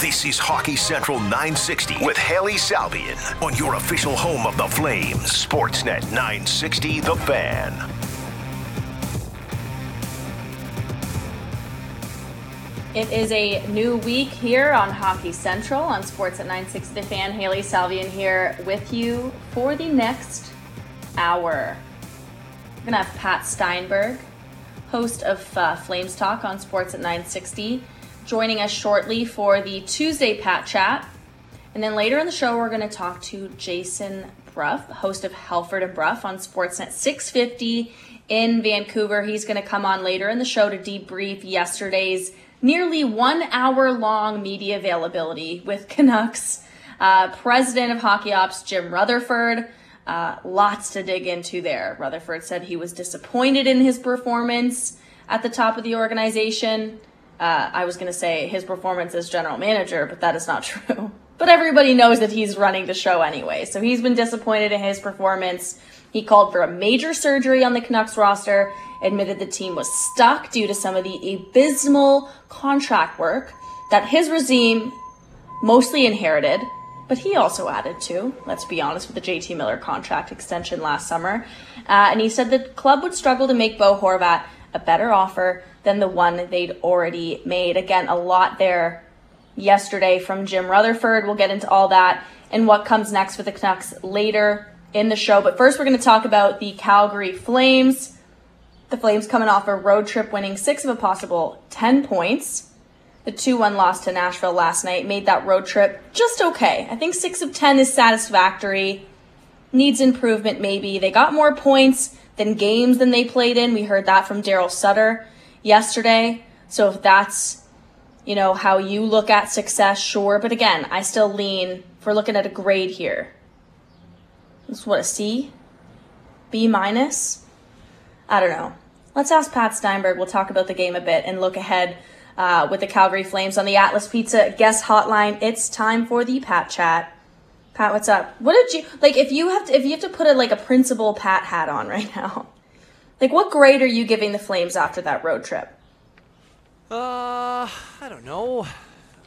This is Hockey Central 960 with Hailey Salvian on your official home of the Flames, Sportsnet 960 The Fan. It is a new week here on Hockey Central on Sportsnet 960 The Fan. Hailey Salvian here with you for the next hour. We're going to have Pat Steinberg, host of uh, Flames Talk on Sportsnet 960, joining us shortly for the Tuesday Pat Chat. And then later in the show, we're going to talk to Jason Brough, host of Halford and Brough on Sportsnet 650 in Vancouver. He's going to come on later in the show to debrief yesterday's nearly one hour long media availability with Canucks uh, president of hockey ops Jim Rutherford. Uh, lots to dig into there. Rutherford said he was disappointed in his performance at the top of the organization. Uh, I was going to say his performance as general manager, but that is not true. But everybody knows that he's running the show anyway. So he's been disappointed in his performance. He called for a major surgery on the Canucks roster, admitted the team was stuck due to some of the abysmal contract work that his regime mostly inherited, but he also added to, let's be honest, with the JT Miller contract extension last summer. Uh, and he said the club would struggle to make Bo Horvat a better offer than the one they'd already made. Again, a lot there yesterday from Jim Rutherford. We'll get into all that and what comes next with the Canucks later in the show. But first, we're going to talk about the Calgary Flames. The Flames coming off a road trip winning six of a possible 10 points. The 2 1 loss to Nashville last night made that road trip just okay. I think 6 of 10 is satisfactory. Needs improvement, maybe. They got more points than games than they played in. We heard that from Daryl Sutter yesterday. So if that's, you know, how you look at success, sure. But again, I still lean for looking at a grade here. This what a C? B minus? I don't know. Let's ask Pat Steinberg. We'll talk about the game a bit and look ahead uh, with the Calgary Flames on the Atlas Pizza guest hotline. It's time for the Pat chat. Pat, what's up? What did you like? If you have to, if you have to put a like a principal Pat hat on right now, like what grade are you giving the Flames after that road trip? Uh, I don't know.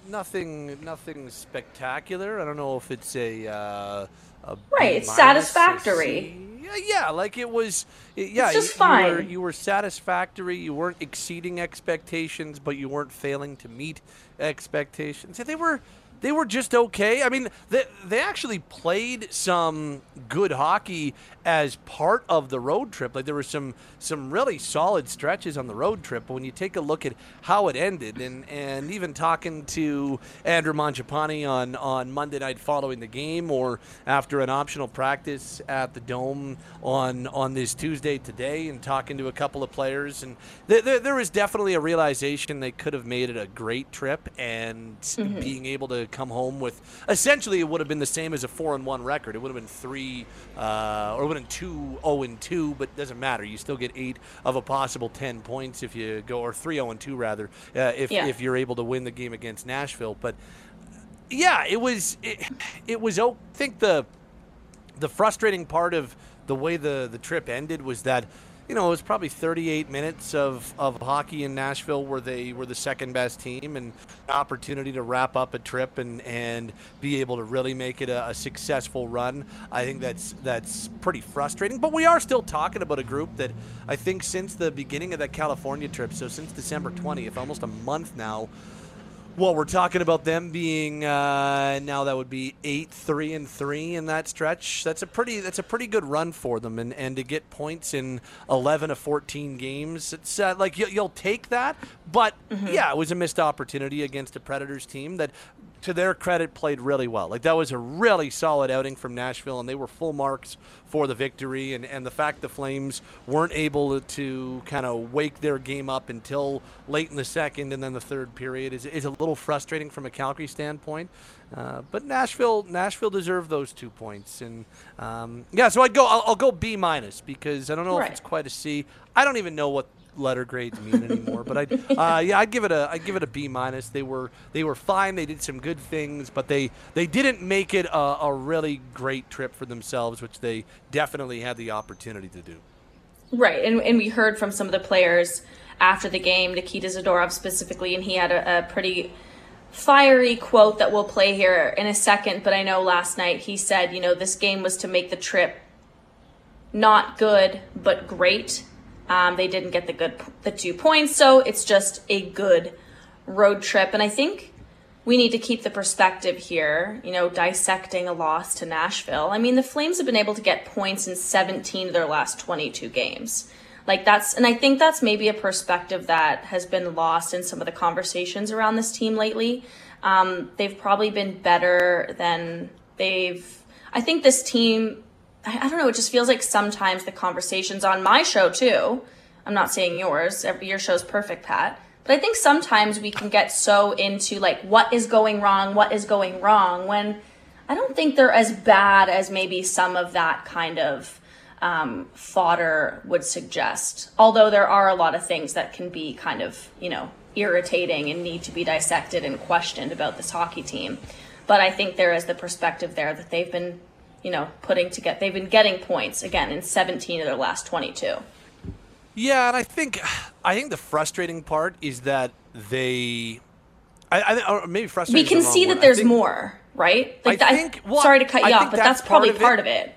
Nothing, nothing spectacular. I don't know if it's a. Uh, a right, it's satisfactory. Yeah, yeah, like it was. Yeah, it's just you, fine. You were, you were satisfactory. You weren't exceeding expectations, but you weren't failing to meet expectations. They were they were just okay. I mean, they, they actually played some good hockey as part of the road trip. Like there were some some really solid stretches on the road trip. But when you take a look at how it ended, and and even talking to Andrew Mangiapane on on Monday night following the game, or after an optional practice at the Dome on on this Tuesday today, and talking to a couple of players, and th- th- there was definitely a realization they could have made it a great trip, and mm-hmm. being able to come home with essentially it would have been the same as a four and one record. It would have been three uh, or it would have been two zero oh and two, but it doesn't matter. You still get eight of a possible ten points if you go or three zero and two rather uh, if yeah. if you're able to win the game against Nashville. But yeah, it was it, it was. I think the the frustrating part of the way the the trip ended was that you know, it was probably 38 minutes of, of hockey in Nashville where they were the second best team and an opportunity to wrap up a trip and, and be able to really make it a, a, successful run. I think that's that's pretty frustrating. But we are still talking about a group that I think since the beginning of that California trip, so since December 20th, almost a month now, well, we're talking about them being uh, now that would be eight, three, and three in that stretch. That's a pretty that's a pretty good run for them, and, and to get points in eleven of fourteen games, it's uh, like you, will take that. But mm-hmm. yeah, it was a missed opportunity against a Predators team that to their credit, played really well. Like that was a really solid outing from Nashville, and they were full marks for the victory. And, and the fact the Flames weren't able to kind of wake their game up until late in the second and then the third period is, is a little frustrating from a Calgary standpoint. Uh, but Nashville, Nashville deserved those two points, and um, yeah. So I'd go. I'll, I'll, go B minus because I don't know right. if it's quite a C. I don't even know what letter grades mean anymore. but I, uh, yeah, I'd give it a, I'd give it a B minus. They were, they were fine. They did some good things, but they, they didn't make it a, a really great trip for themselves, which they definitely had the opportunity to do. Right, and and we heard from some of the players after the game, Nikita Zadorov specifically, and he had a, a pretty fiery quote that we'll play here in a second, but I know last night he said, you know, this game was to make the trip not good but great. Um, they didn't get the good the two points, so it's just a good road trip. And I think we need to keep the perspective here, you know, dissecting a loss to Nashville. I mean, the Flames have been able to get points in 17 of their last 22 games. Like that's, and I think that's maybe a perspective that has been lost in some of the conversations around this team lately. Um, they've probably been better than they've, I think this team, I, I don't know, it just feels like sometimes the conversations on my show too, I'm not saying yours, your show's perfect, Pat but I think sometimes we can get so into like what is going wrong, what is going wrong, when I don't think they're as bad as maybe some of that kind of um, fodder would suggest. Although there are a lot of things that can be kind of, you know, irritating and need to be dissected and questioned about this hockey team. But I think there is the perspective there that they've been, you know, putting together. they've been getting points again in 17 of their last 22. Yeah, and I think I think the frustrating part is that they, I, I or maybe frustrating. We can see that there's think, more, right? Like I think. Well, sorry to cut you off, but that's, that's probably part of, part of it.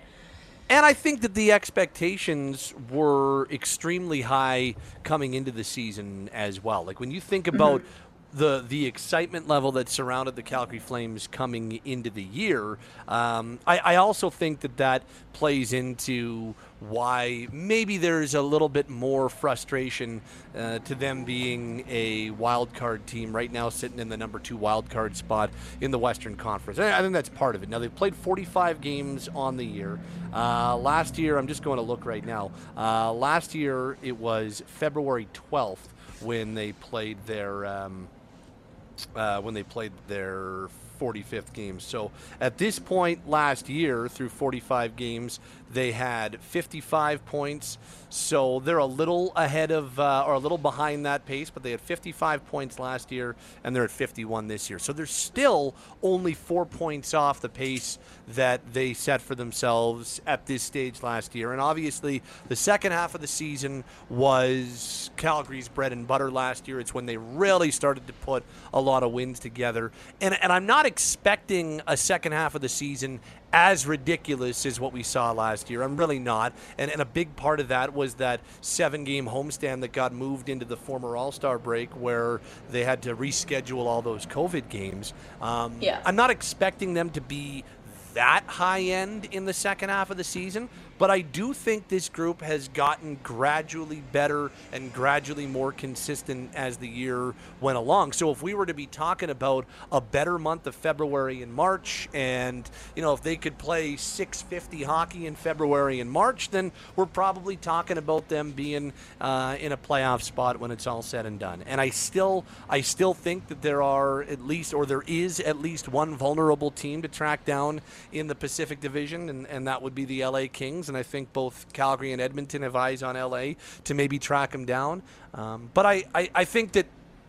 And I think that the expectations were extremely high coming into the season as well. Like when you think about mm-hmm the the excitement level that surrounded the Calgary Flames coming into the year. Um, I, I, also think that that plays into why maybe there's a little bit more frustration uh, to them being a wild card team right now, sitting in the number two wild card spot in the Western Conference. I think that's part of it. Now they've played 45 games on the year. Uh, last year, I'm just going to look right now. Uh, last year it was February 12th when they played their. Um, uh, when they played their 45th game. So at this point last year, through 45 games, they had 55 points. So they're a little ahead of, uh, or a little behind that pace, but they had 55 points last year and they're at 51 this year. So they're still only four points off the pace that they set for themselves at this stage last year. And obviously, the second half of the season was Calgary's bread and butter last year. It's when they really started to put a lot of wins together. And, and I'm not expecting a second half of the season as ridiculous as what we saw last year. I'm really not. And, and a big part of that was that seven game homestand that got moved into the former All Star break where they had to reschedule all those COVID games. Um, yeah. I'm not expecting them to be that high end in the second half of the season, but I do think this group has gotten gradually better and gradually more consistent as the year went along. So if we were to be talking about a better month of February and March, and you know if they could play 650 hockey in February and March, then we're probably talking about them being uh, in a playoff spot when it's all said and done. And I still, I still think that there are at least, or there is at least one vulnerable team to track down in the Pacific Division, and, and that would be the LA Kings and I think both Calgary and Edmonton have eyes on LA to maybe track him down. Um, but I, I, I think that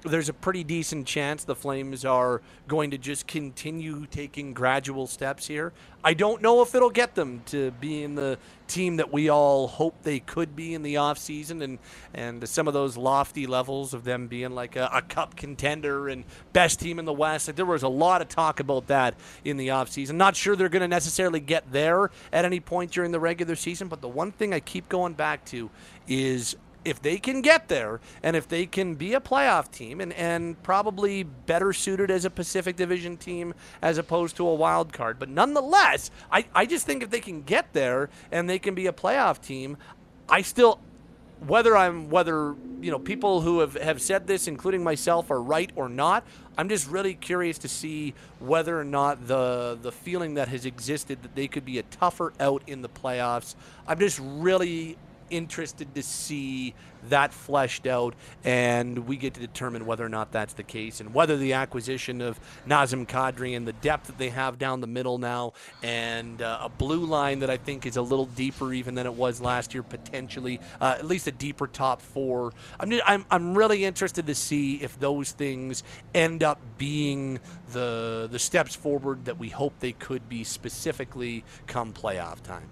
there's a pretty decent chance the Flames are going to just continue taking gradual steps here. I don't know if it'll get them to being the team that we all hope they could be in the offseason and, and some of those lofty levels of them being like a, a, cup contender and best team in the West. Like there was a lot of talk about that in the offseason. Not sure they're going to necessarily get there at any point during the regular season, but the one thing I keep going back to is if they can get there and if they can be a playoff team and, and probably better suited as a Pacific Division team as opposed to a wild card. But nonetheless, I, I just think if they can get there and they can be a playoff team, I still whether I'm whether you know people who have, have said this, including myself, are right or not. I'm just really curious to see whether or not the the feeling that has existed that they could be a tougher out in the playoffs. I'm just really interested to see that fleshed out, and we get to determine whether or not that's the case, and whether the acquisition of Nazem Kadri and the depth that they have down the middle now, and uh, a blue line that I think is a little deeper even than it was last year, potentially uh, at least a deeper top four. I'm, I'm I'm really interested to see if those things end up being the the steps forward that we hope they could be specifically come playoff time.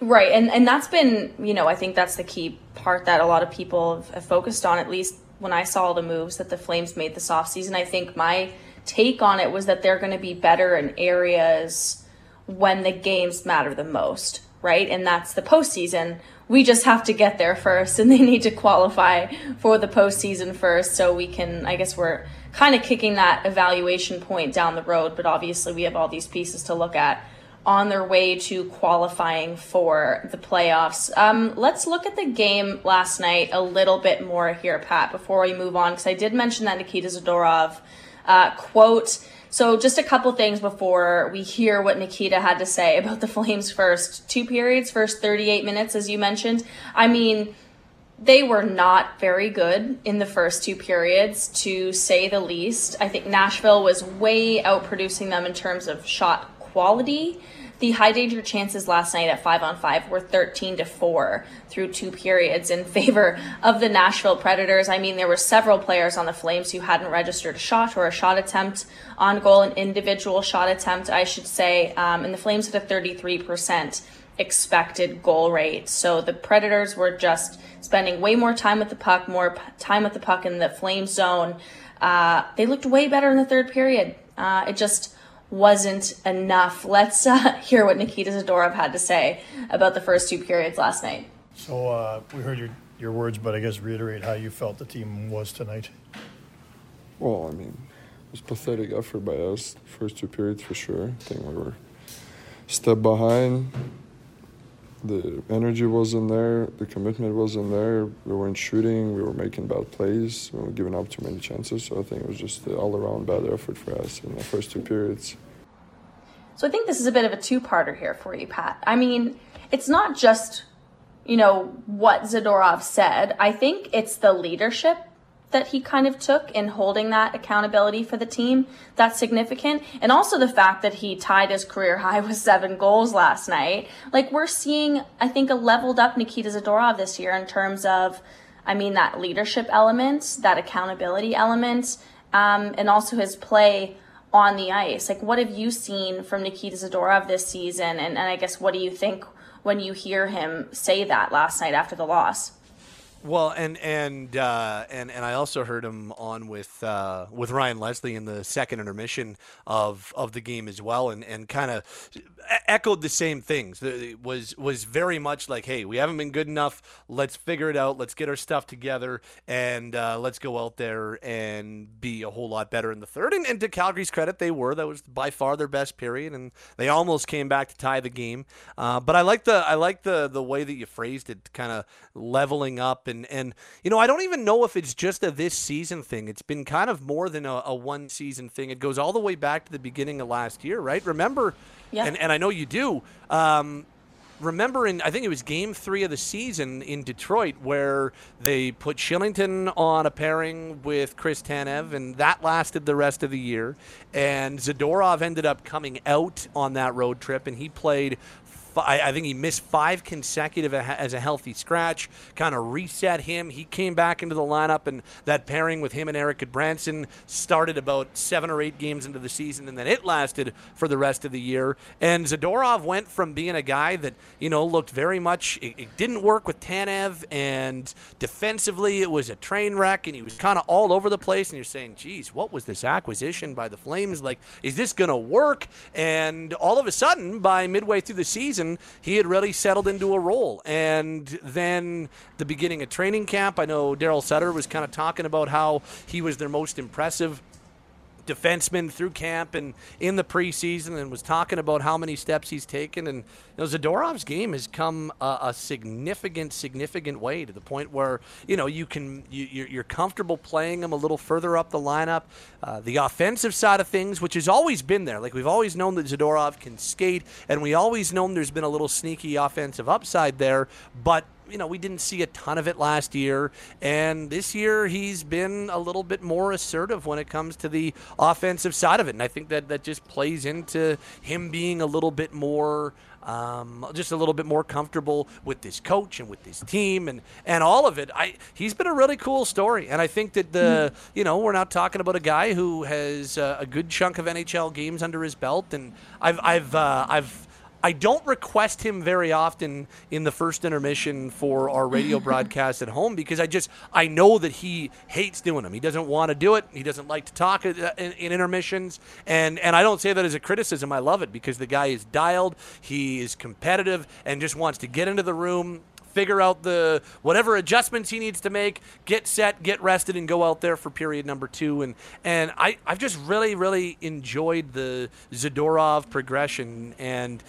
Right, and and that's been you know I think that's the key part that a lot of people have, focused on. At least when I saw the moves that the Flames made this offseason, I think my take on it was that they're going to be better in areas when the games matter the most, right? And that's the postseason. We just have to get there first, and they need to qualify for the postseason first so we can, I guess, we're kind of kicking that evaluation point down the road, but obviously we have all these pieces to look at on their way to qualifying for the playoffs. Um, let's look at the game last night a little bit more here, Pat, before we move on, because I did mention that Nikita Zadorov uh, quote. So, just a couple things before we hear what Nikita had to say about the Flames' first two periods, first 38 minutes, as you mentioned. I mean, they were not very good in the first two periods, to say the least. I think Nashville was way outproducing them in terms of shot quality. The high danger chances last night at five on five were 13 to four through two periods in favor of the Nashville Predators. I mean, there were several players on the Flames who hadn't registered a shot or a shot attempt on goal, an individual shot attempt, I should say. Um, and the Flames had a 33% expected goal rate. So the Predators were just spending way more time with the puck, more p- time with the puck in the flame zone. Uh, they looked way better in the third period. Uh, it just wasn't enough. Let's uh, hear what Nikita Zadorov had to say about the first two periods last night. So uh, we heard your, your words, but I guess reiterate how you felt the team was tonight. Well, I mean, it was pathetic effort by us. First two periods for sure. I think we were step behind. The energy wasn't there. The commitment wasn't there. We weren't shooting. We were making bad plays. We were giving up too many chances. So I think it was just an all-around bad effort for us in the first two periods. So I think this is a bit of a two-parter here for you, Pat. I mean, it's not just you know what Zadorov said. I think it's the leadership that he kind of took in holding that accountability for the team. That's significant. And also the fact that he tied his career high with seven goals last night. Like we're seeing, I think, a leveled up Nikita Zadorov this year in terms of, I mean, that leadership element, that accountability element, um, and also his play on the ice. Like what have you seen from Nikita Zadorov this season? And, and I guess what do you think when you hear him say that last night after the loss? Well, and and uh, and and I also heard him on with uh, with Ryan Leslie in the second intermission of of the game as well, and and kind of echoed the same things. It was was very much like, hey, we haven't been good enough. Let's figure it out. Let's get our stuff together, and uh, let's go out there and be a whole lot better in the third. And, and to Calgary's credit, they were. That was by far their best period, and they almost came back to tie the game. Uh, but I like the I like the the way that you phrased it, kind of leveling up and and you know I don't even know if it's just a this season thing. It's been kind of more than a, a one season thing. It goes all the way back to the beginning of last year, right? Remember, yeah. and and I know you do. Um, remember in I think it was game three of the season in Detroit where they put Kylington on a pairing with Chris Tanev and that lasted the rest of the year. And Zadorov ended up coming out on that road trip and he played I, think he missed five consecutive as a healthy scratch, kind of reset him. He came back into the lineup, and that pairing with him and Erik Gudbranson started about seven or eight games into the season, and then it lasted for the rest of the year. And Zadorov went from being a guy that, you know, looked very much, it, it didn't work with Tanev, and defensively it was a train wreck, and he was kind of all over the place, and you're saying, geez, what was this acquisition by the Flames? Like, is this going to work? And all of a sudden, by midway through the season, he had really settled into a role. And then the beginning of training camp, I know Daryl Sutter was kind of talking about how he was their most impressive defenseman through camp and in the preseason and was talking about how many steps he's taken. And you know, Zadorov's game has come a, a significant, significant way to the point where you know you can you, you're comfortable playing him a little further up the lineup. Uh, the offensive side of things, which has always been there, like we've always known that Zadorov can skate, and we always known there's been a little sneaky offensive upside there, but you know, we didn't see a ton of it last year. And this year, he's been a little bit more assertive when it comes to the offensive side of it. And I think that that just plays into him being a little bit more. Um, just a little bit more comfortable with this coach and with this team and, and all of it. I he's been a really cool story, and I think that the mm. you know we're not talking about a guy who has uh, a good chunk of NHL games under his belt, and I've I've uh, I've I don't request him very often in the first intermission for our radio broadcast at home because I just I know that he hates doing them. He doesn't want to do it. He doesn't like to talk uh, uh, in, in intermissions, and and I don't say that as a criticism. I love it because the guy is dialed. He is competitive and just wants to get into the room figure out the whatever adjustments he needs to make, get set, get rested, and go out there for period number two. And and I I've just really really enjoyed the Zadorov progression and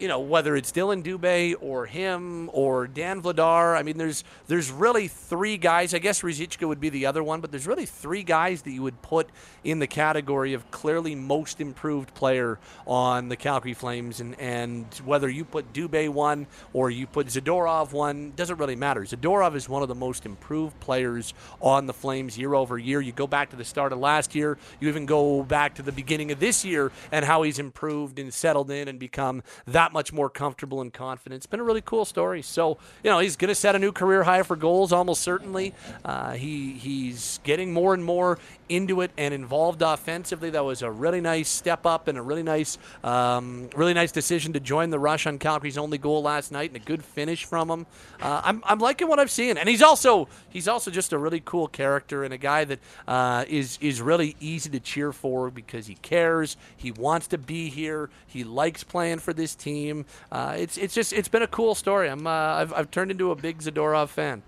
you know, whether it's Dillon Dubé or him or Dan Vladar. I mean, there's there's really three guys. I guess Ruzicka would be the other one, but there's really three guys that you would put in the category of clearly most improved player on the Calgary Flames. And, and whether you put Dubé one or you put Zadorov one, doesn't really matter. Zadorov is one of the most improved players on the Flames year over year. You go back to the start of last year, you even go back to the beginning of this year and how he's improved and settled in and become that that much more comfortable and confident. It's been a really cool story. So, you know, he's going to set a new career high for goals almost certainly. Uh, he he's getting more and more into it and involved offensively. That was a really nice step up and a really nice, um, really nice decision to join the rush on Calgary's only goal last night and a good finish from him. Uh, I'm, I'm liking what I've seen, and he's also he's also just a really cool character and a guy that uh, is is really easy to cheer for because he cares, he wants to be here, he likes playing for this team team. Uh, it's it's just it's been a cool story. I'm uh, I've I've turned into a big Zadorov fan.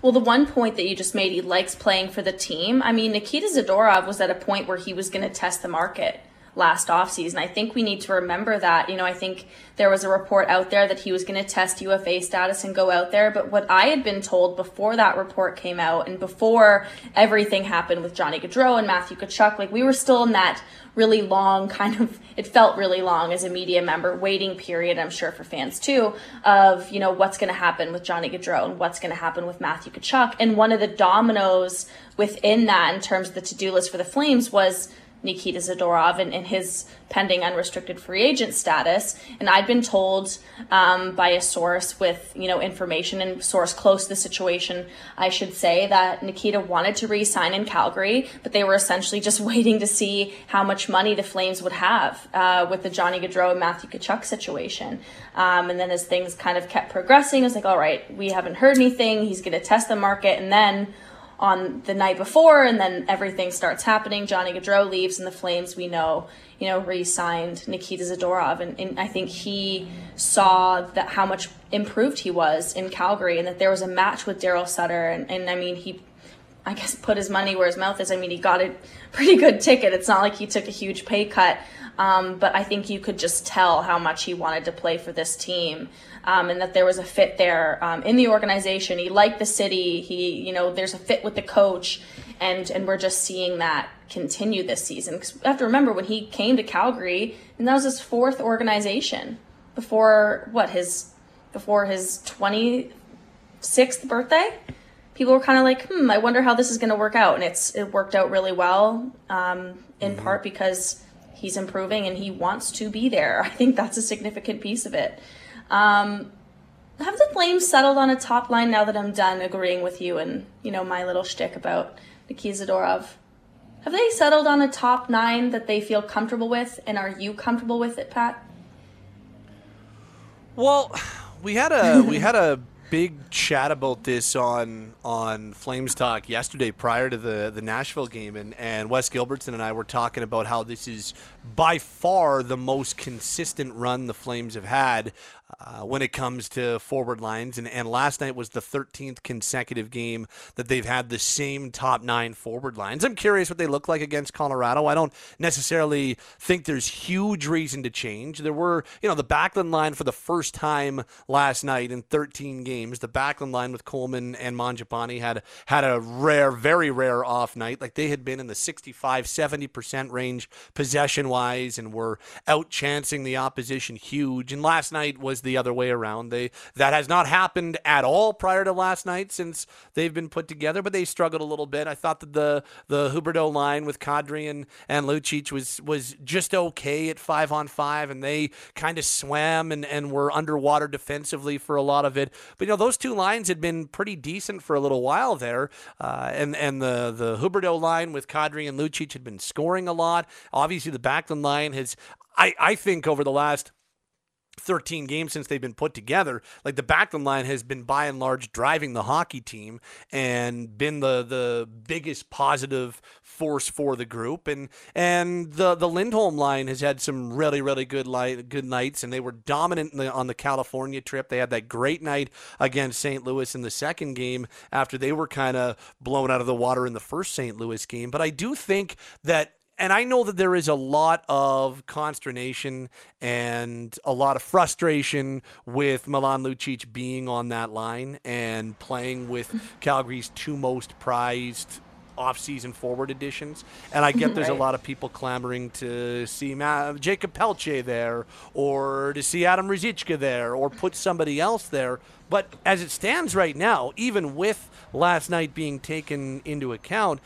Well, the one point that you just made, he likes playing for the team. I mean, Nikita Zadorov was at a point where he was going to test the market last offseason. I think we need to remember that. You know, I think there was a report out there that he was going to test UFA status and go out there. But what I had been told before that report came out and before everything happened with Johnny Gaudreau and Matthew Tkachuk, like we were still in that really long kind of, it felt really long as a media member waiting period, I'm sure for fans too, of, you know, what's going to happen with Johnny Gaudreau and what's going to happen with Matthew Tkachuk. And one of the dominoes within that in terms of the to-do list for the Flames was Nikita Zadorov and, and, his pending unrestricted free agent status. And I'd been told um, by a source with you know information and source close to the situation, I should say that Nikita wanted to re-sign in Calgary, but they were essentially just waiting to see how much money the Flames would have uh, with the Johnny Gaudreau and Matthew Tkachuk situation. Um, and then as things kind of kept progressing, it was like, all right, we haven't heard anything. He's going to test the market, and then on the night before, and then everything starts happening. Johnny Gaudreau leaves, and the Flames, we know, you know, re-signed Nikita Zadorov, and, and I think he saw that how much improved he was in Calgary, and that there was a match with Daryl Sutter, and, and I mean, he, I guess, put his money where his mouth is. I mean, he got a pretty good ticket. It's not like he took a huge pay cut, um, but I think you could just tell how much he wanted to play for this team um, and that there was a fit there um, in the organization. He liked the city. He, you know, there's a fit with the coach, and and we're just seeing that continue this season. Because you have to remember when he came to Calgary, and that was his fourth organization before what his before his twenty sixth birthday. People were kind of like, hmm, I wonder how this is going to work out, and it's it worked out really well, um, in mm-hmm. part because he's improving and he wants to be there. I think that's a significant piece of it. Um, have the Flames settled on a top line now that I'm done agreeing with you and you know my little shtick about Nikita Zadorov? Have they settled on a top nine that they feel comfortable with, and are you comfortable with it, Pat? Well, we had a we had a big chat about this on on Flames Talk yesterday prior to the the Nashville game, and and Wes Gilbertson and I were talking about how this is by far the most consistent run the Flames have had uh, when it comes to forward lines. And, and last night was the 13th consecutive game that they've had the same top nine forward lines. I'm curious what they look like against Colorado. I don't necessarily think there's huge reason to change. There were, you know, the Backlund line for the first time last night in 13 games. The Backlund line with Coleman and Mangiapane had had a rare, very rare off night. Like they had been in the 65, 70% range possession wise and were out chancing the opposition huge. And last night was the other way around. They that has not happened at all prior to last night since they've been put together, but they struggled a little bit. I thought that the the Huberdeau line with Kadri and, and Lucic was was just okay at five on five, and they kind of swam and, and were underwater defensively for a lot of it. But you know those two lines had been pretty decent for a little while there, uh, and and the the Huberdeau line with Kadri and Lucic had been scoring a lot. Obviously, the Backlund line has I, I think over the last 13 games since they've been put together, like the Backlund line has been by and large driving the hockey team and been the the biggest positive force for the group. And and the the Lindholm line has had some really really good light, good nights, and they were dominant the, on the California trip. They had that great night against St. Louis in the second game after they were kind of blown out of the water in the first St. Louis game. But I do think that and I know that there is a lot of consternation and a lot of frustration with Milan Lucic being on that line and playing with Calgary's two most prized off-season forward additions. And I get there's right. a lot of people clamoring to see Ma- Jakob Pelletier there or to see Adam Ruzicka there or put somebody else there. But as it stands right now, even with last night being taken into account,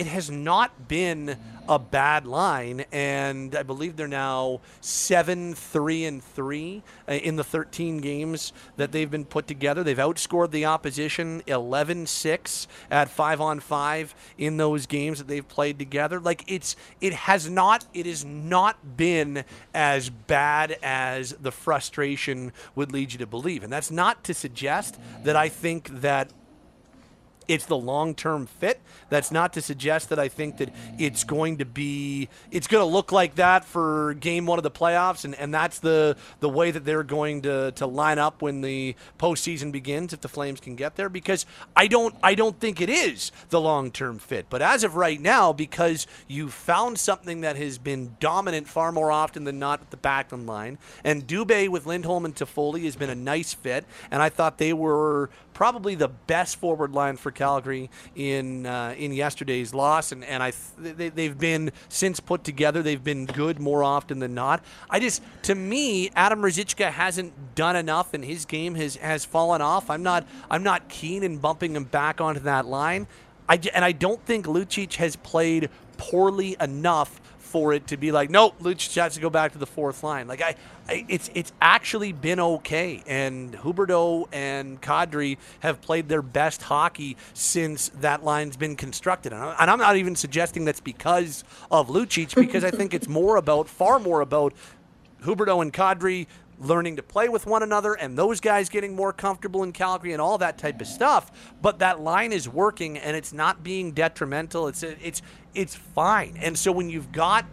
it has not been a bad line, and I believe they're now seven, three, and three uh, in the 13 games that they've been put together. They've outscored the opposition 11-6 at five on five in those games that they've played together. Like it's, it has not, it has not been as bad as the frustration would lead you to believe, and that's not to suggest that I think that it's the long term fit. That's not to suggest that I think that it's going to be it's going to look like that for game one of the playoffs, and, and that's the the way that they're going to to line up when the postseason begins if the Flames can get there. Because I don't I don't think it is the long term fit. But as of right now, because you found something that has been dominant far more often than not at the Backlund line, and Dubé with Lindholm and Toffoli has been a nice fit, and I thought they were probably the best forward line for Calgary in uh, in yesterday's loss, and and I th- they, have been since put together. They've been good more often than not. I just to me, Adam Ruzicka hasn't done enough, and his game has has fallen off. I'm not I'm not keen in bumping him back onto that line. I, and I don't think Lucic has played poorly enough for it to be like, nope, Lucic has to go back to the fourth line. Like I, I, it's it's actually been okay, and Huberdeau and Kadri have played their best hockey since that line's been constructed. And, I, am not even suggesting that's because of Lucic, because I think it's more about, far more about Huberdeau and Kadri learning to play with one another and those guys getting more comfortable in Calgary and all that type of stuff. But that line is working and it's not being detrimental. It's it's it's fine. And so when you've got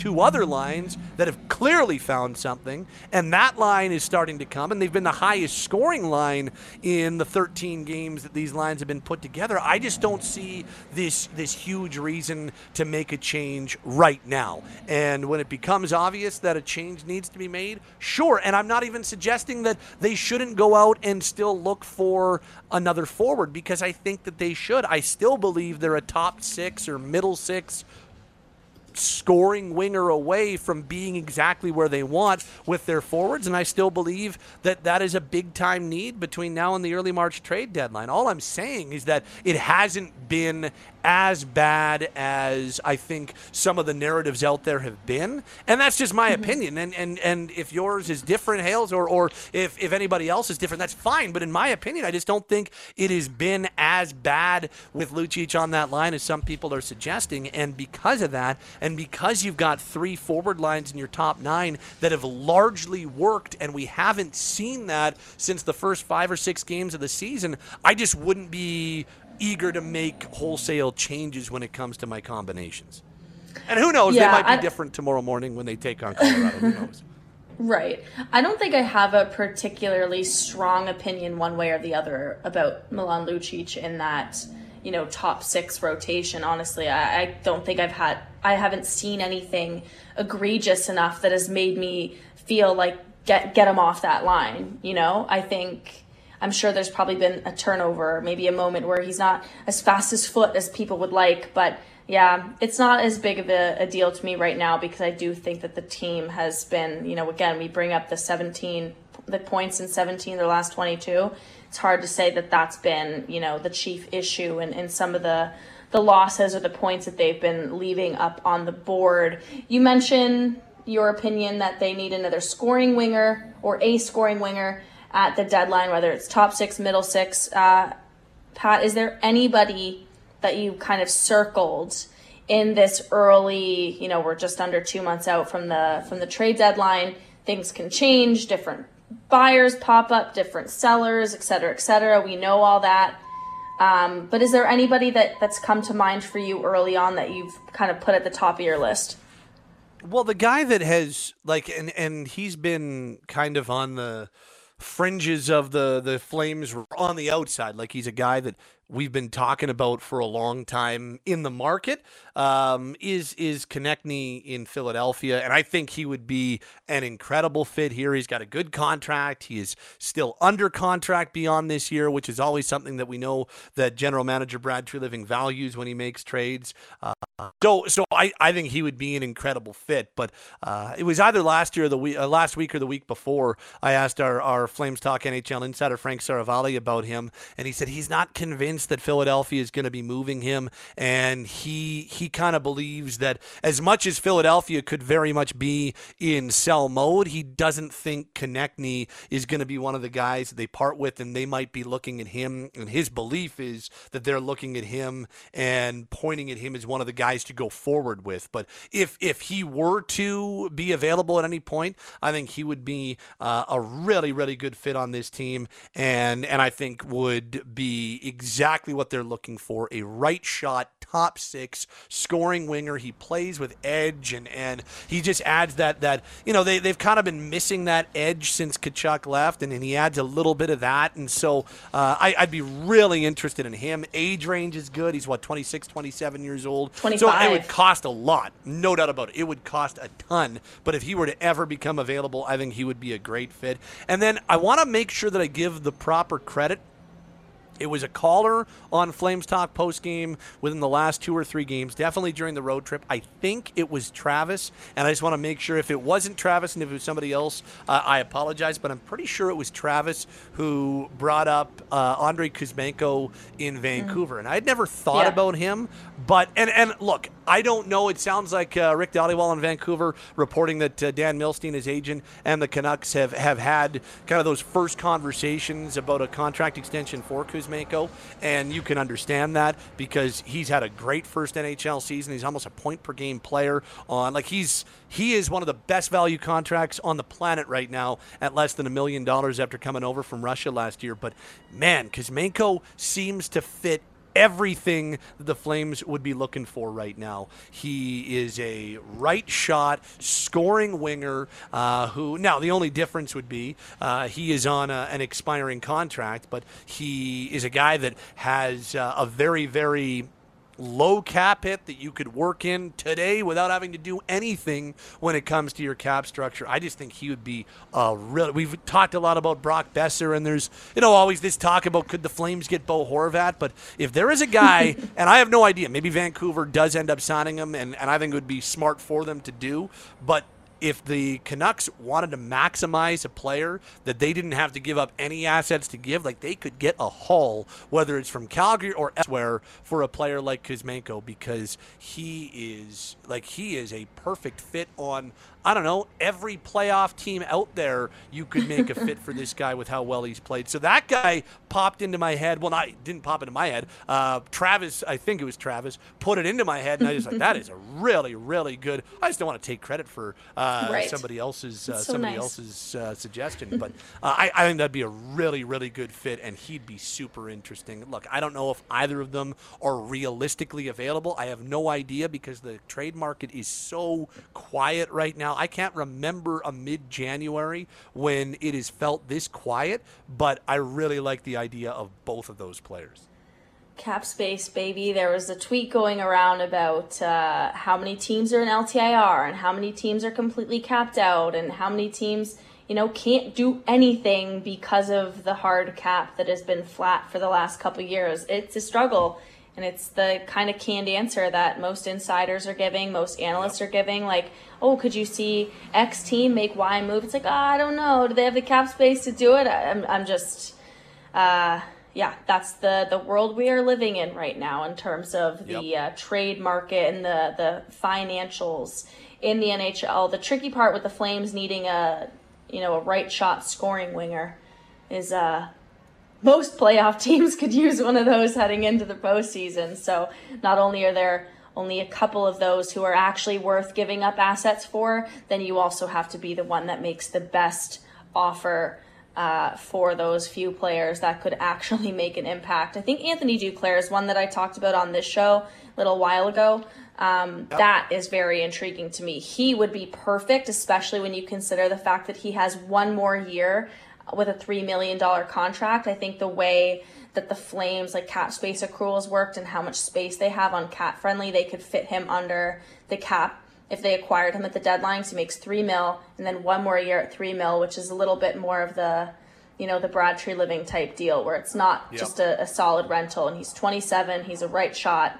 two other lines that have clearly found something, and that line is starting to come, and they've been the highest scoring line in the 13 games that these lines have been put together. I just don't see this this huge reason to make a change right now. And when it becomes obvious that a change needs to be made, sure. And I'm not even suggesting that they shouldn't go out and still look for another forward because I think that they should. I still believe they're a top six or middle six scoring winger away from being exactly where they want with their forwards. And I still believe that that is a big time need between now and the early March trade deadline. All I'm saying is that it hasn't been as bad as I think some of the narratives out there have been. And that's just my mm-hmm. opinion. And, and, and if yours is different, Hales, or, or if, if anybody else is different, that's fine. But in my opinion, I just don't think it has been as bad with Lucic on that line as some people are suggesting. And because of that, and because you've got three forward lines in your top nine that have largely worked, and we haven't seen that since the first five or six games of the season, I just wouldn't be eager to make wholesale changes when it comes to my combinations. And who knows? Yeah, they might be I, different tomorrow morning when they take on Colorado. who knows? Right. I don't think I have a particularly strong opinion one way or the other about Milan Lucic in that, you know, top six rotation. Honestly, I, I don't think I've had, I haven't seen anything egregious enough that has made me feel like get get him off that line. You know, I think I'm sure there's probably been a turnover, maybe a moment where he's not as fast as foot as people would like. But yeah, it's not as big of a, a, deal to me right now because I do think that the team has been, you know, again, we bring up the 17, the points in 17, their last 22. It's hard to say that that's been, you know, the chief issue and in, in some of the, the losses or the points that they've been leaving up on the board. You mentioned your opinion that they need another scoring winger or a scoring winger at the deadline, whether it's top six, middle six. Uh, Pat, is there anybody that you kind of circled in this early? You know, we're just under two months out from the from the trade deadline. things can change, different buyers pop up, different sellers, et cetera, et cetera. We know all that. Um, but is there anybody that, that's come to mind for you early on that you've kind of put at the top of your list? Well, the guy that has like, and and he's been kind of on the fringes of the the Flames on the outside. Like he's a guy that we've been talking about for a long time in the market um, is is Konecny in Philadelphia, and I think he would be an incredible fit here. He's got a good contract. He is still under contract beyond this year, which is always something that we know that general manager Brad Treliving values when he makes trades. Uh, so, so I, I think he would be an incredible fit. But uh, it was either last year, the week, uh, last week, or the week before. I asked our, our Flames Talk NHL insider Frank Seravalli about him, and he said he's not convinced that Philadelphia is going to be moving him, and he he kind of believes that as much as Philadelphia could very much be in sell mode, he doesn't think Konecny is going to be one of the guys that they part with, and they might be looking at him. And his belief is that they're looking at him and pointing at him as one of the guys to go forward with. But if if he were to be available at any point, I think he would be uh, a really really good fit on this team, and and I think would be exactly what they're looking for: a right shot top six scoring winger. He plays with edge and, and he just adds that that you know they, they've kind of been missing that edge since Tkachuk left and, and he adds a little bit of that and so uh, I, would be really interested in him. Age range is good. He's what 26, 27 years old. 25. So it would cost a lot, no doubt about it. It would cost a ton. But if he were to ever become available, I think he would be a great fit. And then I want to make sure that I give the proper credit it was a caller on Flames Talk post game within the last two or three games, definitely during the road trip. I think it was Travis, and I just want to make sure if it wasn't Travis and if it was somebody else, uh, I apologize, but I'm pretty sure it was Travis who brought up uh, Andrei Kuzmenko in Vancouver, mm. and I'd never thought yeah. about him. But and and look, I don't know. It sounds like uh, Rick Dhaliwal in Vancouver reporting that uh, Dan Milstein, his agent, and the Canucks have have had kind of those first conversations about a contract extension for. Kuzmenko, and you can understand that because he's had a great first NHL season. He's almost a point per game player on like he's he is one of the best value contracts on the planet right now at less than a million dollars after coming over from Russia last year. But man, Kuzmenko seems to fit everything the Flames would be looking for right now. He is a right shot scoring winger uh, who, now, the only difference would be uh, he is on a, an expiring contract, but he is a guy that has uh, a very, very low cap hit that you could work in today without having to do anything when it comes to your cap structure. I just think he would be a real. We've talked a lot about Brock Boeser, and there's you know always this talk about could the Flames get Bo Horvat, but if there is a guy, and I have no idea, maybe Vancouver does end up signing him, and, and I think it would be smart for them to do, but if the Canucks wanted to maximize a player that they didn't have to give up any assets to give, like they could get a haul, whether it's from Calgary or elsewhere, for a player like Kuzmenko because he is like he is a perfect fit on I don't know, every playoff team out there, you could make a fit for this guy with how well he's played. So that guy popped into my head. Well, not didn't pop into my head. Uh, Travis, I think it was Travis, put it into my head, and I was like, that is a really, really good. I just don't want to take credit for uh, right. somebody else's uh, so somebody nice. else's uh, suggestion, but uh, I, I think that'd be a really, really good fit, and he'd be super interesting. Look, I don't know if either of them are realistically available. I have no idea because the trade market is so quiet right now now. I can't remember a mid January when it is felt this quiet, but I really like the idea of both of those players. Cap space, baby. There was a tweet going around about uh, how many teams are in LTIR and how many teams are completely capped out and how many teams, you know, can't do anything because of the hard cap that has been flat for the last couple years. It's a struggle and it's the kind of canned answer that most insiders are giving, most analysts yep. are giving. Like, oh, could you see X team make Y move? It's like, oh, I don't know. Do they have the cap space to do it? I'm, I'm just, uh, yeah, that's the the world we are living in right now in terms of the yep. uh, trade market and the the financials in the NHL. The tricky part with the Flames needing a you know a right shot scoring winger is uh most playoff teams could use one of those heading into the postseason. So not only are there only a couple of those who are actually worth giving up assets for, then you also have to be the one that makes the best offer uh, for those few players that could actually make an impact. I think Anthony Duclair is one that I talked about on this show a little while ago. Um, yep. That is very intriguing to me. He would be perfect, especially when you consider the fact that he has one more year with a $3 million contract. I think the way that the Flames, like cap space accruals worked and how much space they have on cap friendly, they could fit him under the cap if they acquired him at the deadline. So he makes three mil and then one more year at three mil, which is a little bit more of the, you know, the Brad Treliving type deal where it's not yep. just a, a solid rental. And he's 27, he's a right shot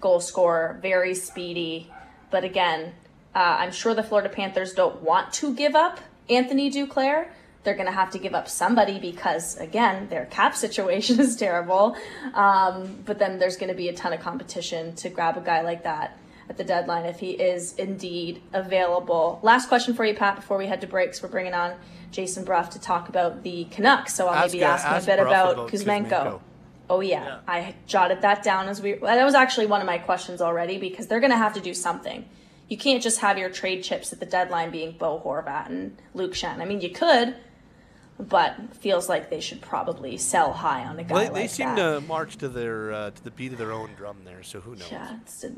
goal scorer, very speedy. But again, uh, I'm sure the Florida Panthers don't want to give up Anthony Duclair they're going to have to give up somebody because, again, their cap situation is terrible. Um, but then there's going to be a ton of competition to grab a guy like that at the deadline if he is indeed available. Last question for you, Pat, before we head to breaks. We're bringing on Jason Brough to talk about the Canucks. So I'll ask, maybe ask, uh, him a bit about, about Kuzmenko. Kuzmenko. Oh yeah. yeah. I jotted that down as we. That was actually one of my questions already because they're going to have to do something. You can't just have your trade chips at the deadline being Bo Horvat and Luke Schenn. I mean, you could, but feels like they should probably sell high on a guy well, they, they like seem to march to their uh, to the beat of their own drum there, so who knows? Yeah, it's a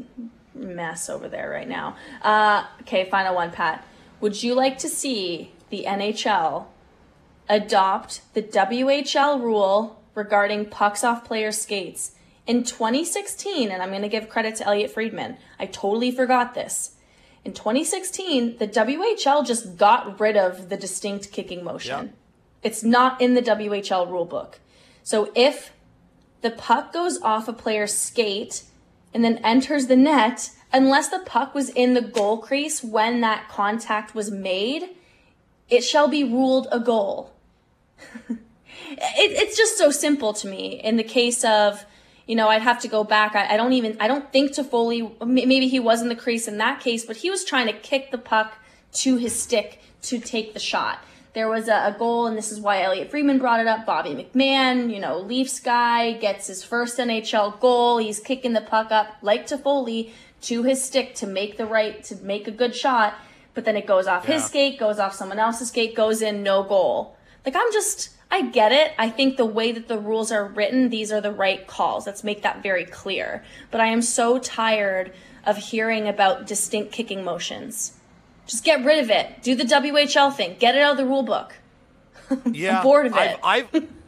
mess over there right now. Uh, okay, final one, Pat. Would you like to see the NHL adopt the WHL rule regarding pucks off players' skates? In 2016, and I'm going to give credit to Elliotte Friedman, I totally forgot this. In 2016, the WHL just got rid of the distinct kicking motion. Yep. It's not in the WHL rulebook. So if the puck goes off a player's skate and then enters the net, unless the puck was in the goal crease when that contact was made, it shall be ruled a goal. it, it's just so simple to me. In the case of, you know, I'd have to go back. I, I don't even, I don't think Toffoli, maybe he was in the crease in that case, but he was trying to kick the puck to his stick to take the shot. There was a, a, goal, and this is why Elliotte Friedman brought it up. Bobby McMann, you know, Leafs guy, gets his first NHL goal. He's kicking the puck up like Toffoli to his stick to make the right, to make a good shot. But then it goes off yeah. his skate, goes off someone else's skate, goes in, no goal. Like, I'm just, I get it. I think the way that the rules are written, these are the right calls. Let's make that very clear. But I am so tired of hearing about distinct kicking motions. Just get rid of it. Do the WHL thing. Get it out of the rule book. Yeah, I'm bored of it. I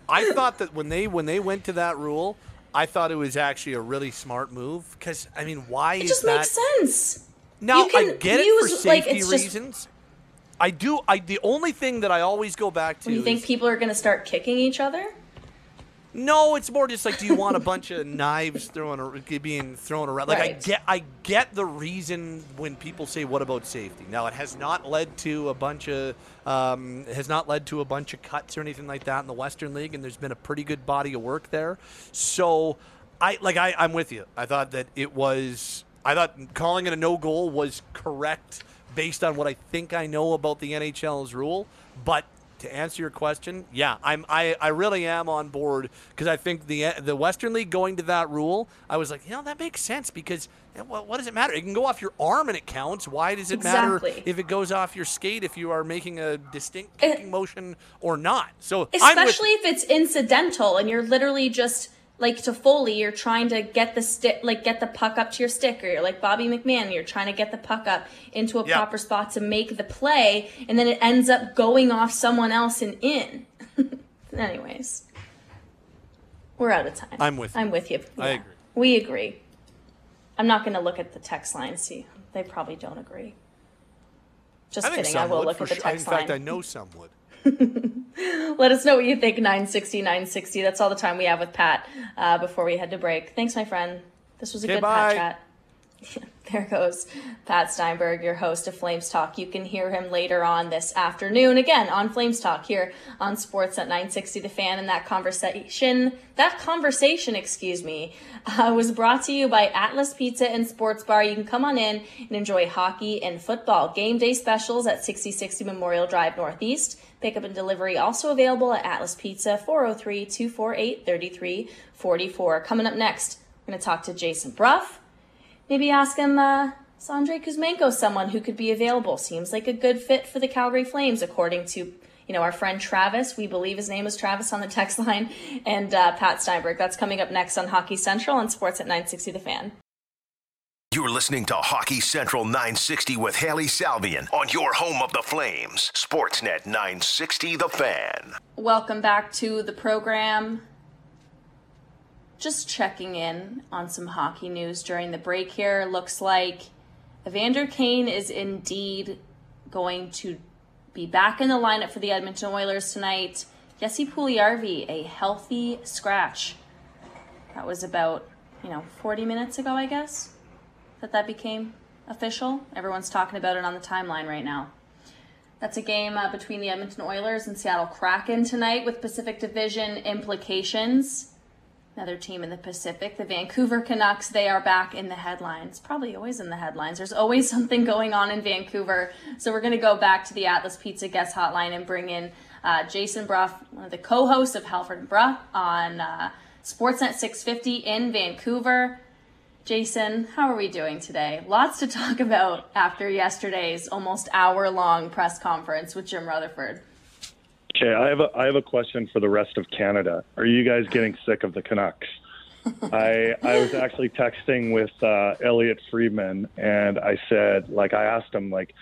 I thought that when they when they went to that rule, I thought it was actually a really smart move because I mean, why it just that? makes sense. Now I get use, it for safety like, reasons. Just, I do. I the only thing that I always go back to. You think is, people are going to start kicking each other? No, it's more just like, do you want a bunch of knives thrown being thrown around? Like, right. I get, I get the reason when people say, "What about safety?" Now, it has not led to a bunch of, um, has not led to a bunch of cuts or anything like that in the Western League, and there's been a pretty good body of work there. So, I like, I, I'm with you. I thought that it was, I thought calling it a no goal was correct based on what I think I know about the NHL's rule, but to answer your question, yeah, I'm I, I really am on board because I think the the Western League going to that rule, I was like, you know, that makes sense because what, what does it matter? It can go off your arm and it counts. Why does it exactly. matter if it goes off your skate if you are making a distinct kicking it, motion or not? So especially if it's incidental and you're literally just like Toffoli, you're trying to get the stick, like get the puck up to your stick, or you're like Bobby McMann, you're trying to get the puck up into a proper spot to make the play, and then it ends up going off someone else and in. Anyways, we're out of time. I'm with. You. I'm with you. Yeah. I agree. We agree. I'm not going to look at the text line. See, they probably don't agree. Just I kidding. I will look at the text sure. line. In fact, I know some would. Let us know what you think. 960, 960. That's all the time we have with Pat uh, before we head to break. Thanks, my friend. This was a good. Pat chat. there goes Pat Steinberg, your host of Flames Talk. You can hear him later on this afternoon again on Flames Talk here on Sportsnet 960 The Fan. And that conversation, that conversation, excuse me, uh, was brought to you by Atlas Pizza and Sports Bar. You can come on in and enjoy hockey and football game day specials at 6060 Memorial Drive Northeast. Pickup and delivery also available at Atlas Pizza, 403 248 3344. Coming up next, we're going to talk to Jason Brough. maybe ask him. Uh, Kuzmenko someone who could be available? Seems like a good fit for the Calgary Flames, according to you know our friend Travis. We believe his name is Travis on the text line, and uh, Pat Steinberg. That's coming up next on Hockey Central on Sportsnet 960 The Fan. You're listening to Hockey Central 960 with Hailey Salvian on your home of the Flames, Sportsnet 960 The Fan. Welcome back to the program. Just checking in on some hockey news during the break here. Looks like Evander Kane is indeed going to be back in the lineup for the Edmonton Oilers tonight. Jesse Puljujarvi, a healthy scratch. That was about, you know, 40 minutes ago, I guess that that became official. Everyone's talking about it on the timeline right now. That's a game uh, between the Edmonton Oilers and Seattle Kraken tonight with Pacific Division implications. Another team in the Pacific, the Vancouver Canucks, they are back in the headlines. Probably always in the headlines. There's always something going on in Vancouver. So we're going to go back to the Atlas Pizza guest hotline and bring in uh, Jason Brough, one of the co-hosts of Halford and Brough on uh, Sportsnet 650 in Vancouver. Jason, how are we doing today? Lots to talk about after yesterday's almost hour long press conference with Jim Rutherford. Okay, I have a I have a question for the rest of Canada. Are you guys getting sick of the Canucks? I I was actually texting with uh, Elliotte Friedman, and I said, like, I asked him, like,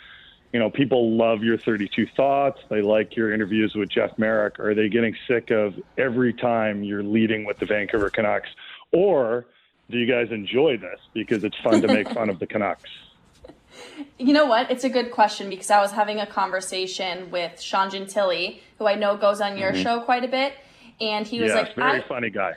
you know, people love your 32 thoughts. They like your interviews with Jeff Marek. Are they getting sick of every time you're leading with the Vancouver Canucks, or do you guys enjoy this because it's fun to make fun of the Canucks? You know what? It's a good question because I was having a conversation with Sean Gentille, who I know goes on your mm-hmm. show quite a bit, and he was yeah, like, "Very funny guy."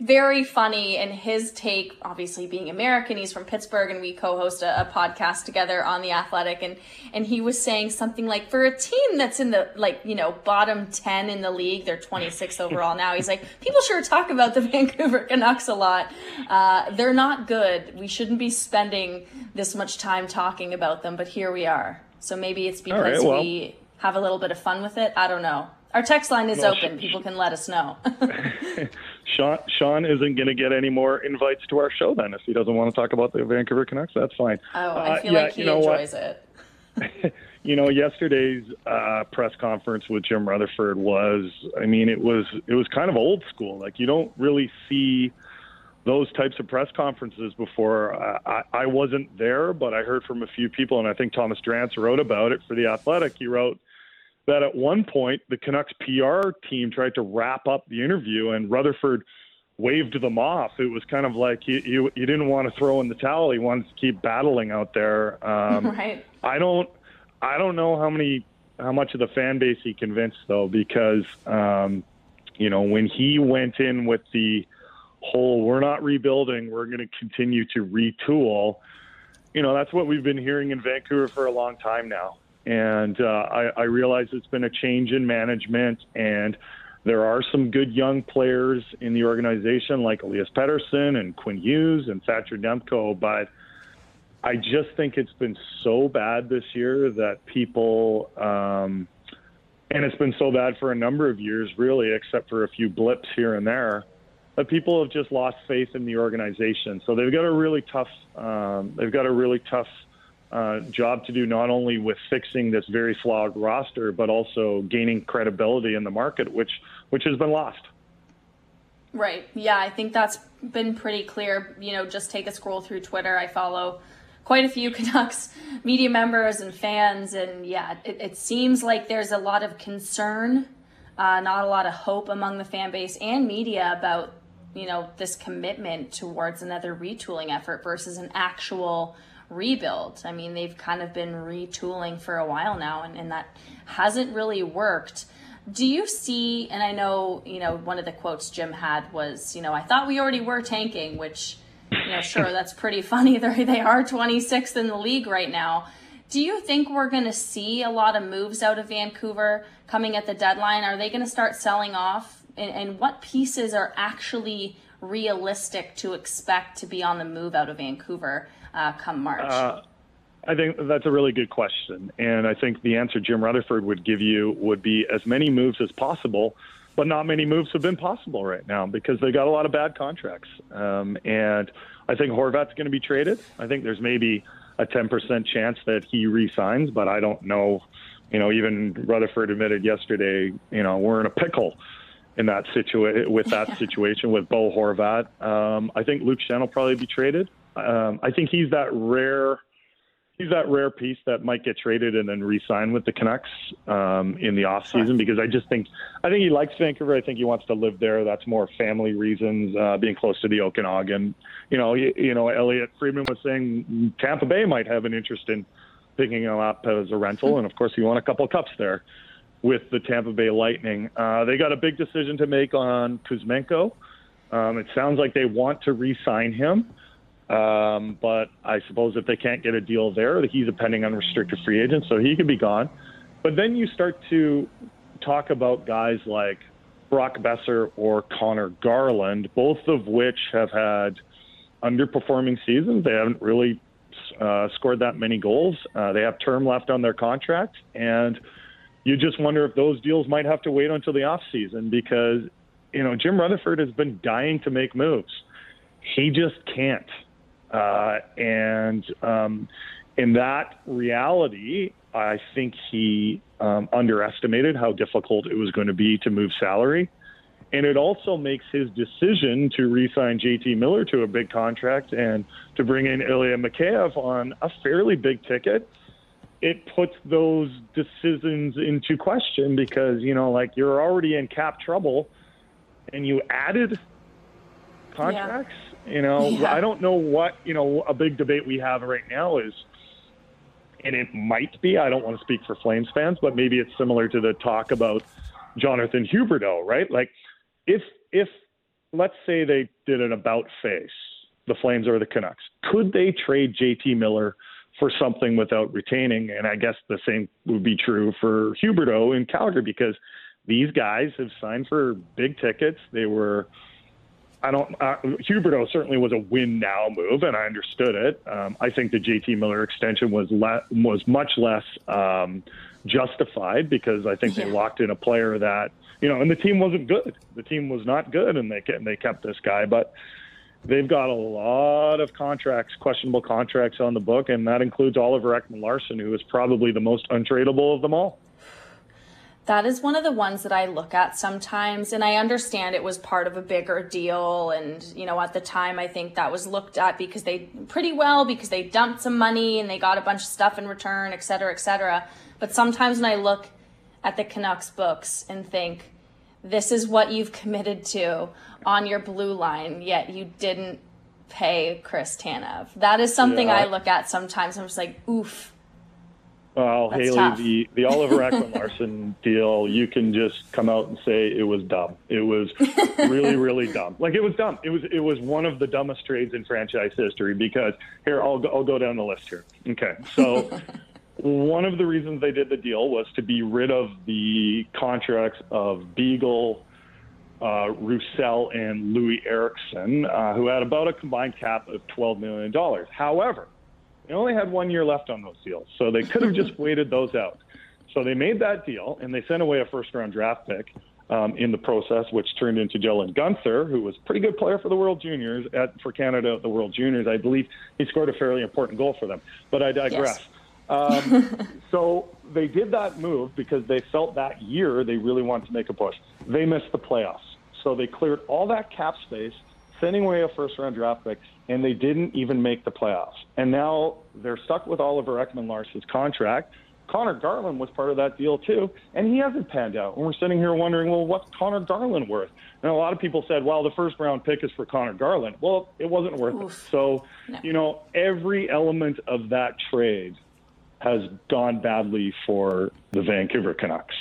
Very funny and his take obviously being american he's from pittsburgh and we co-host a, a, podcast together on the athletic and and he was saying something like for a team that's in the like you know bottom 10 in the league they're 26 overall now he's like people sure talk about the vancouver canucks a lot uh, they're not good we shouldn't be spending this much time talking about them but here we are so maybe it's because right, well. we have a little bit of fun with it i don't know our text line is well, open. People can let us know. Sean, Sean isn't going to get any more invites to our show then if he doesn't want to talk about the Vancouver Canucks. That's fine. Oh, I uh, feel uh, like he you know enjoys what? it. you know, yesterday's uh, press conference with Jim Rutherford was, I mean, it was it was kind of old school. Like you don't really see those types of press conferences before. Uh, I, I wasn't there, but I heard from a few people, and I think Thomas Drance wrote about it for the Athletic. He wrote that at one point the Canucks PR team tried to wrap up the interview and Rutherford waved them off. It was kind of like you, you, you didn't want to throw in the towel. He wanted to keep battling out there. Um, right. I don't I don't know how many how much of the fan base he convinced though because um, you know when he went in with the whole we're not rebuilding, we're going to continue to retool. You know that's what we've been hearing in Vancouver for a long time now. And uh, I, I realize it's been a change in management, and there are some good young players in the organization, like Elias Pettersson and Quinn Hughes and Thatcher Demko. But I just think it's been so bad this year that people, um, and it's been so bad for a number of years, really, except for a few blips here and there, that people have just lost faith in the organization. So they've got a really tough, um, they've got a really tough uh, job to do not only with fixing this very flawed roster, but also gaining credibility in the market, which which has been lost. Right. Yeah, I think that's been pretty clear. You know, just take a scroll through Twitter. I follow quite a few Canucks media members and fans, and yeah, it, it seems like there's a lot of concern, uh, not a lot of hope among the fan base and media about you know this commitment towards another retooling effort versus an actual rebuild. I mean, they've kind of been retooling for a while now, and, and that hasn't really worked. Do you see, and I know, you know, one of the quotes Jim had was, you know, I thought we already were tanking, which, you know, sure, that's pretty funny. They're, they are 26th in the league right now. Do you think we're going to see a lot of moves out of Vancouver coming at the deadline? Are they going to start selling off? And, and what pieces are actually realistic to expect to be on the move out of Vancouver uh, come March? Uh, I think that's a really good question. And I think the answer Jim Rutherford would give you would be as many moves as possible but not many moves have been possible right now because they got a lot of bad contracts. Um, and I think Horvat's going to be traded. I think there's maybe a 10% chance that he resigns, but I don't know. You know, even Rutherford admitted yesterday, you know, we're in a pickle in that situation with that situation with Bo Horvat. Um, I think Luke Schenn will probably be traded. Um, I think he's that rare he's that rare piece that might get traded and then re-sign with the Canucks um, in the off season because I just think I think he likes Vancouver. I think he wants to live there. That's more family reasons, uh, being close to the Okanagan. You know, you, you know, Elliotte Friedman was saying Tampa Bay might have an interest in picking him up as a rental, and of course, he won a couple of cups there with the Tampa Bay Lightning. Uh, they got a big decision to make on Kuzmenko. Um, it sounds like they want to re-sign him. Um, but I suppose if they can't get a deal there, he's a pending unrestricted free agent, so he could be gone. But then you start to talk about guys like Brock Boeser or Conor Garland, both of which have had underperforming seasons. They haven't really uh, scored that many goals. Uh, they have term left on their contract, and you just wonder if those deals might have to wait until the off season because you know Jim Rutherford has been dying to make moves. He just can't. Uh, and um, in that reality, I think he um, underestimated how difficult it was going to be to move salary. And it also makes his decision to re sign JT Miller to a big contract and to bring in Ilya Mikheyev on a fairly big ticket. It puts those decisions into question because, you know, like you're already in cap trouble and you added contracts. Yeah you know, yeah. I don't know what, you know, a big debate we have right now is, and it might be, I don't want to speak for Flames fans, but maybe it's similar to the talk about Jonathan Huberdeau, right? Like, if, if, let's say they did an about face, the Flames or the Canucks, could they trade JT Miller for something without retaining? And I guess the same would be true for Huberdeau in Calgary because these guys have signed for big tickets. They were, I don't. Uh, Huberdeau certainly was a win now move, and I understood it. Um, I think the JT Miller extension was le- was much less um, justified because I think yeah. they locked in a player that you know, and the team wasn't good. The team was not good, and they and they kept this guy, but. They've got a lot of contracts, questionable contracts on the book, and that includes Oliver Ekman Larsson, who is probably the most untradeable of them all that is one of the ones that I look at sometimes. And I understand it was part of a bigger deal. And, you know, at the time, I think that was looked at because they pretty well because they dumped some money and they got a bunch of stuff in return, et cetera, et cetera. But sometimes when I look at the Canucks books and think, this is what you've committed to on your blue line, yet you didn't pay Chris Tanev. That is something yeah. I look at sometimes. I'm just like, oof well, That's Hailey, tough. the the Oliver Ekman Larsson deal, you can just come out and say it was dumb. It was really, really dumb. Like it was dumb. It was it was one of the dumbest trades in franchise history because here I'll go, I'll go down the list here. Okay, so. one of the reasons they did the deal was to be rid of the contracts of Beagle, uh, Roussel, and Loui Eriksson, uh, who had about a combined cap of $12 million. However, they only had one year left on those deals, so they could have just waited those out. So they made that deal, and they sent away a first-round draft pick um, in the process, which turned into Dylan Guenther, who was a pretty good player for the World Juniors at for Canada at the World Juniors. I believe he scored a fairly important goal for them. But I digress. Yes. Um, so they did that move because they felt that year they really wanted to make a push. They missed the playoffs, so they cleared all that cap space, sending away a first-round draft pick and they didn't even make the playoffs. And now they're stuck with Oliver Ekman Larsson's contract. Conor Garland was part of that deal too, and he hasn't panned out. And we're sitting here wondering, well, what's Conor Garland worth? And a lot of people said, well, the first round pick is for Conor Garland. Well, it wasn't worth Oof. it. So, no. you know, every element of that trade has gone badly for the Vancouver Canucks.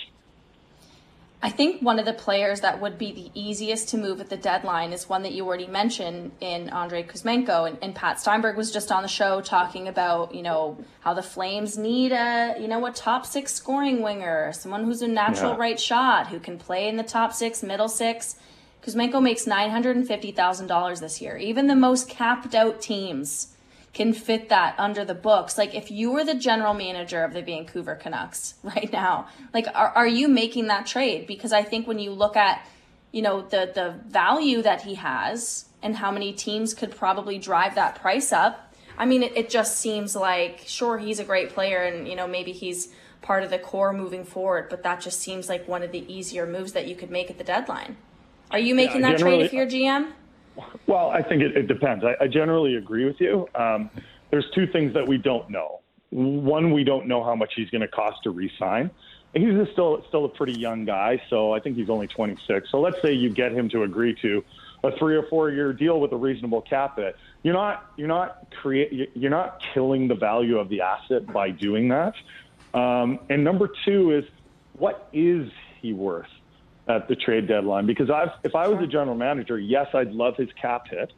I think one of the players that would be the easiest to move at the deadline is one that you already mentioned in Andrei Kuzmenko. And, and, Pat Steinberg was just on the show talking about, you know, how the Flames need a, you know, a top six scoring winger, someone who's a natural yeah. right shot, who can play in the top six, middle six. Kuzmenko makes $950,000 this year. Even the most capped out teams can fit that under the books. Like if you were the general manager of the Vancouver Canucks right now, like are, are you making that trade? Because I think when you look at, you know, the the value that he has and how many teams could probably drive that price up, I mean it, it just seems like sure he's a great player and you know maybe he's part of the core moving forward, but that just seems like one of the easier moves that you could make at the deadline. Are you making yeah, that trade if you're GM? Well, I think it, it depends. I, I, generally agree with you. Um, there's two things that we don't know. One, we don't know how much he's going to cost to re-sign. He's still still a pretty young guy, so I think he's only 26. So let's say you get him to agree to a three or four year deal with a reasonable cap hit. You're not you're not create you're not killing the value of the asset by doing that. Um, and number two is what is he worth? At the trade deadline because I've, if I was a general manager, yes, I'd love his cap hit,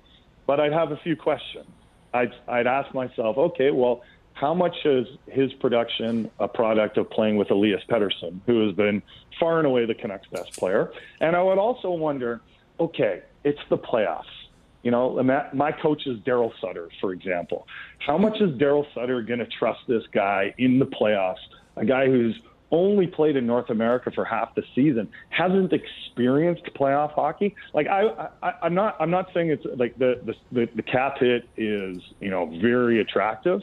but I'd have a few questions. I'd, I'd ask myself, okay, well, how much is his production a product of playing with Elias Pettersson, who has been far and away the Canucks' best player? And I would also wonder, okay, it's the playoffs. You know, my coach is Daryl Sutter, for example. How much is Daryl Sutter going to trust this guy in the playoffs? A guy who's only played in North America for half the season, hasn't experienced playoff hockey. Like I, I I'm not I'm not saying it's like the the the cap hit is you know very attractive,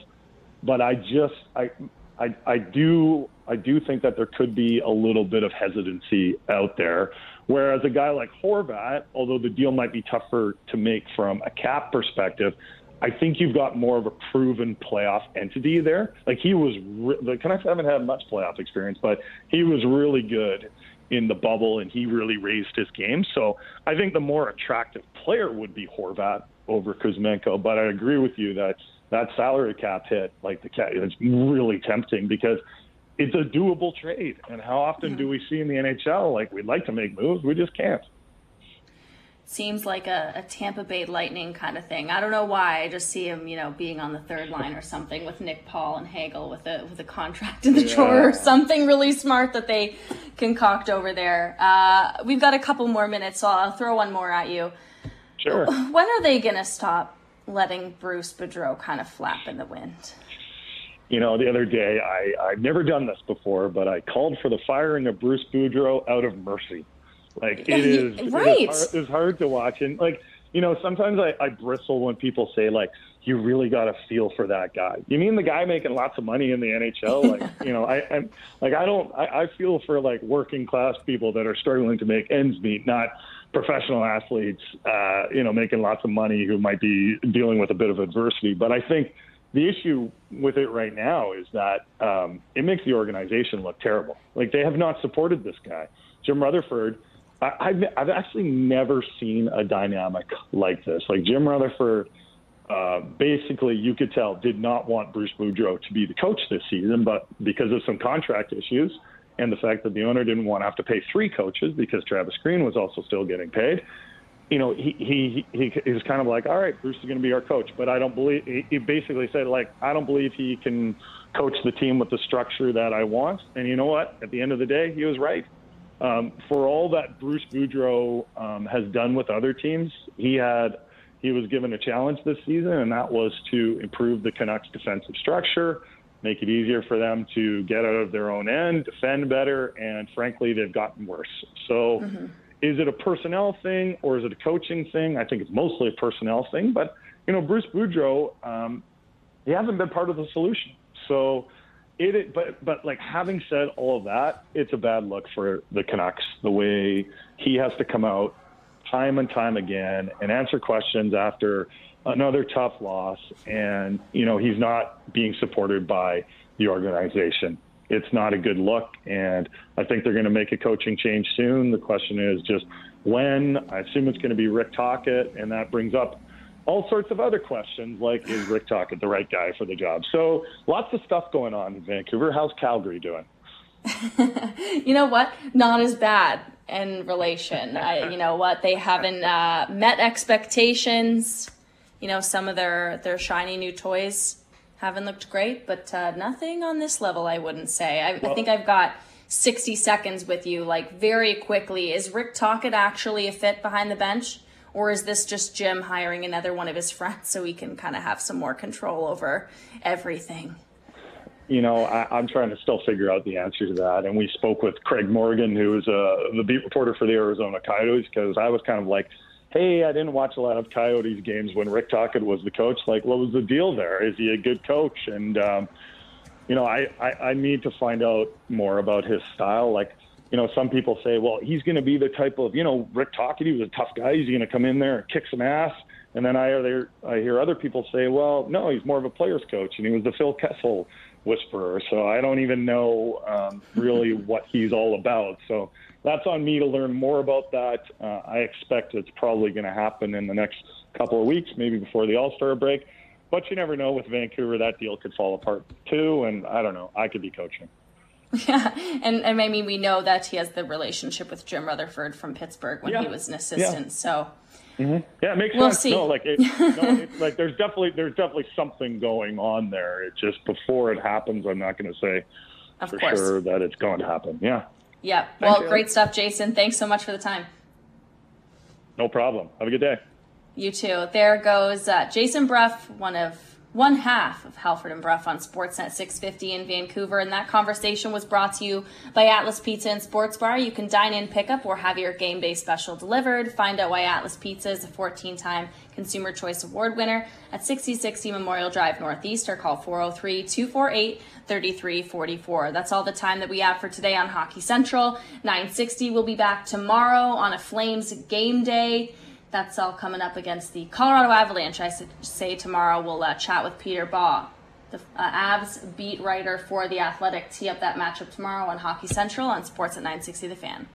but I just I I I do I do think that there could be a little bit of hesitancy out there. Whereas a guy like Horvat, although the deal might be tougher to make from a cap perspective, I think you've got more of a proven playoff entity there. Like he was, re- the Canucks haven't had much playoff experience, but he was really good in the bubble and he really raised his game. So I think the more attractive player would be Horvat over Kuzmenko. But I agree with you that that salary cap hit, like the cap, it's really tempting because it's a doable trade. And how often do we see in the NHL like we'd like to make moves, we just can't seems like a, a, Tampa Bay Lightning kind of thing. I don't know why. I just see him, you know, being on the third line or something with Nick Paul and Hagel with a with a contract in the yeah. drawer or something really smart that they concoct over there. Uh, we've got a couple more minutes, so I'll throw one more at you. Sure. When are they going to stop letting Bruce Boudreau kind of flap in the wind? You know, the other day, I, I've never done this before, but I called for the firing of Bruce Boudreau out of mercy. Like it is, right. it is hard, it's hard to watch, and like you know, sometimes I, I bristle when people say like you really got to feel for that guy. You mean the guy making lots of money in the NHL? Like you know, I, I'm like I don't I, I feel for like working class people that are struggling to make ends meet, not professional athletes, uh, you know, making lots of money who might be dealing with a bit of adversity. But I think the issue with it right now is that um, it makes the organization look terrible. Like they have not supported this guy. Jim Rutherford I've I've actually never seen a dynamic like this. Like Jim Rutherford, uh, basically, you could tell did not want Bruce Boudreau to be the coach this season, but because of some contract issues and the fact that the owner didn't want to have to pay three coaches because Travis Green was also still getting paid, you know, he he he, he was kind of like, all right, Bruce is going to be our coach, but I don't believe. He basically said like, I don't believe he can coach the team with the structure that I want. And you know what? At the end of the day, he was right. Um, for all that Bruce Boudreau um, has done with other teams, he had he was given a challenge this season, and that was to improve the Canucks' defensive structure, make it easier for them to get out of their own end, defend better, and frankly, they've gotten worse. So, mm-hmm. is it a personnel thing or is it a coaching thing? I think it's mostly a personnel thing, but you know, Bruce Boudreau, um, he hasn't been part of the solution. So it, but but like having said all of that, it's a bad look for the Canucks. The way he has to come out time and time again and answer questions after another tough loss, and you know he's not being supported by the organization. It's not a good look, and I think they're going to make a coaching change soon. The question is just when. I assume it's going to be Rick Tocchet, and that brings up all sorts of other questions like is Rick Tocchet the right guy for the job? So lots of stuff going on in Vancouver. How's Calgary doing? you know what? Not as bad in relation. I, you know what? They haven't uh, met expectations. You know, some of their their shiny new toys haven't looked great, but uh, nothing on this level. I wouldn't say. I, well, I think I've got 60 seconds with you, like very quickly. Is Rick Tocchet actually a fit behind the bench? Or is this just Jim hiring another one of his friends so he can kind of have some more control over everything? You know, I, am trying to still figure out the answer to that. And we spoke with Craig Morgan, who is uh, the beat reporter for the Arizona Coyotes, because I was kind of like, hey, I didn't watch a lot of Coyotes games when Rick Tocchet was the coach. Like, what was the deal there? Is he a good coach? And, um, you know, I, I, I need to find out more about his style. Like, you know, some people say, well, he's going to be the type of, you know, Rick Tocchet, he was a tough guy. He's going to come in there and kick some ass. And then I hear, I hear other people say, well, no, he's more of a player's coach, and he was the Phil Kessel whisperer. So I don't even know um, really what he's all about. So that's on me to learn more about that. Uh, I expect it's probably going to happen in the next couple of weeks, maybe before the All Star break. But you never know with Vancouver, that deal could fall apart too. And I don't know, I could be coaching. Yeah, and, and I mean, we know that he has the relationship with Jim Rutherford from Pittsburgh when yeah. he was an assistant. Yeah. So, mm-hmm. yeah, it makes we'll sense. See. No, like, it, no, it, like there's definitely there's definitely something going on there. It just before it happens, I'm not going to say of for course. sure that it's going to happen. Yeah. Yeah. Well, great stuff, Jason. Thanks so much for the time. No problem. Have a good day. You too. There goes uh, Jason Brough, one of one half of Halford and Brough on Sportsnet 650 in Vancouver. And that conversation was brought to you by Atlas Pizza and Sports Bar. You can dine in, pick up, or have your game day special delivered. Find out why Atlas Pizza is a 14 time Consumer Choice Award winner at 6060 Memorial Drive Northeast or call 403 248 3344. That's all the time that we have for today on Hockey Central. 960 will be back tomorrow on a Flames game day. That's all coming up against the Colorado Avalanche. I say tomorrow we'll uh, chat with Peter Baugh, the uh, Avs beat writer for The Athletic. Tee up that matchup tomorrow on Hockey Central on Sportsnet 960 The Fan.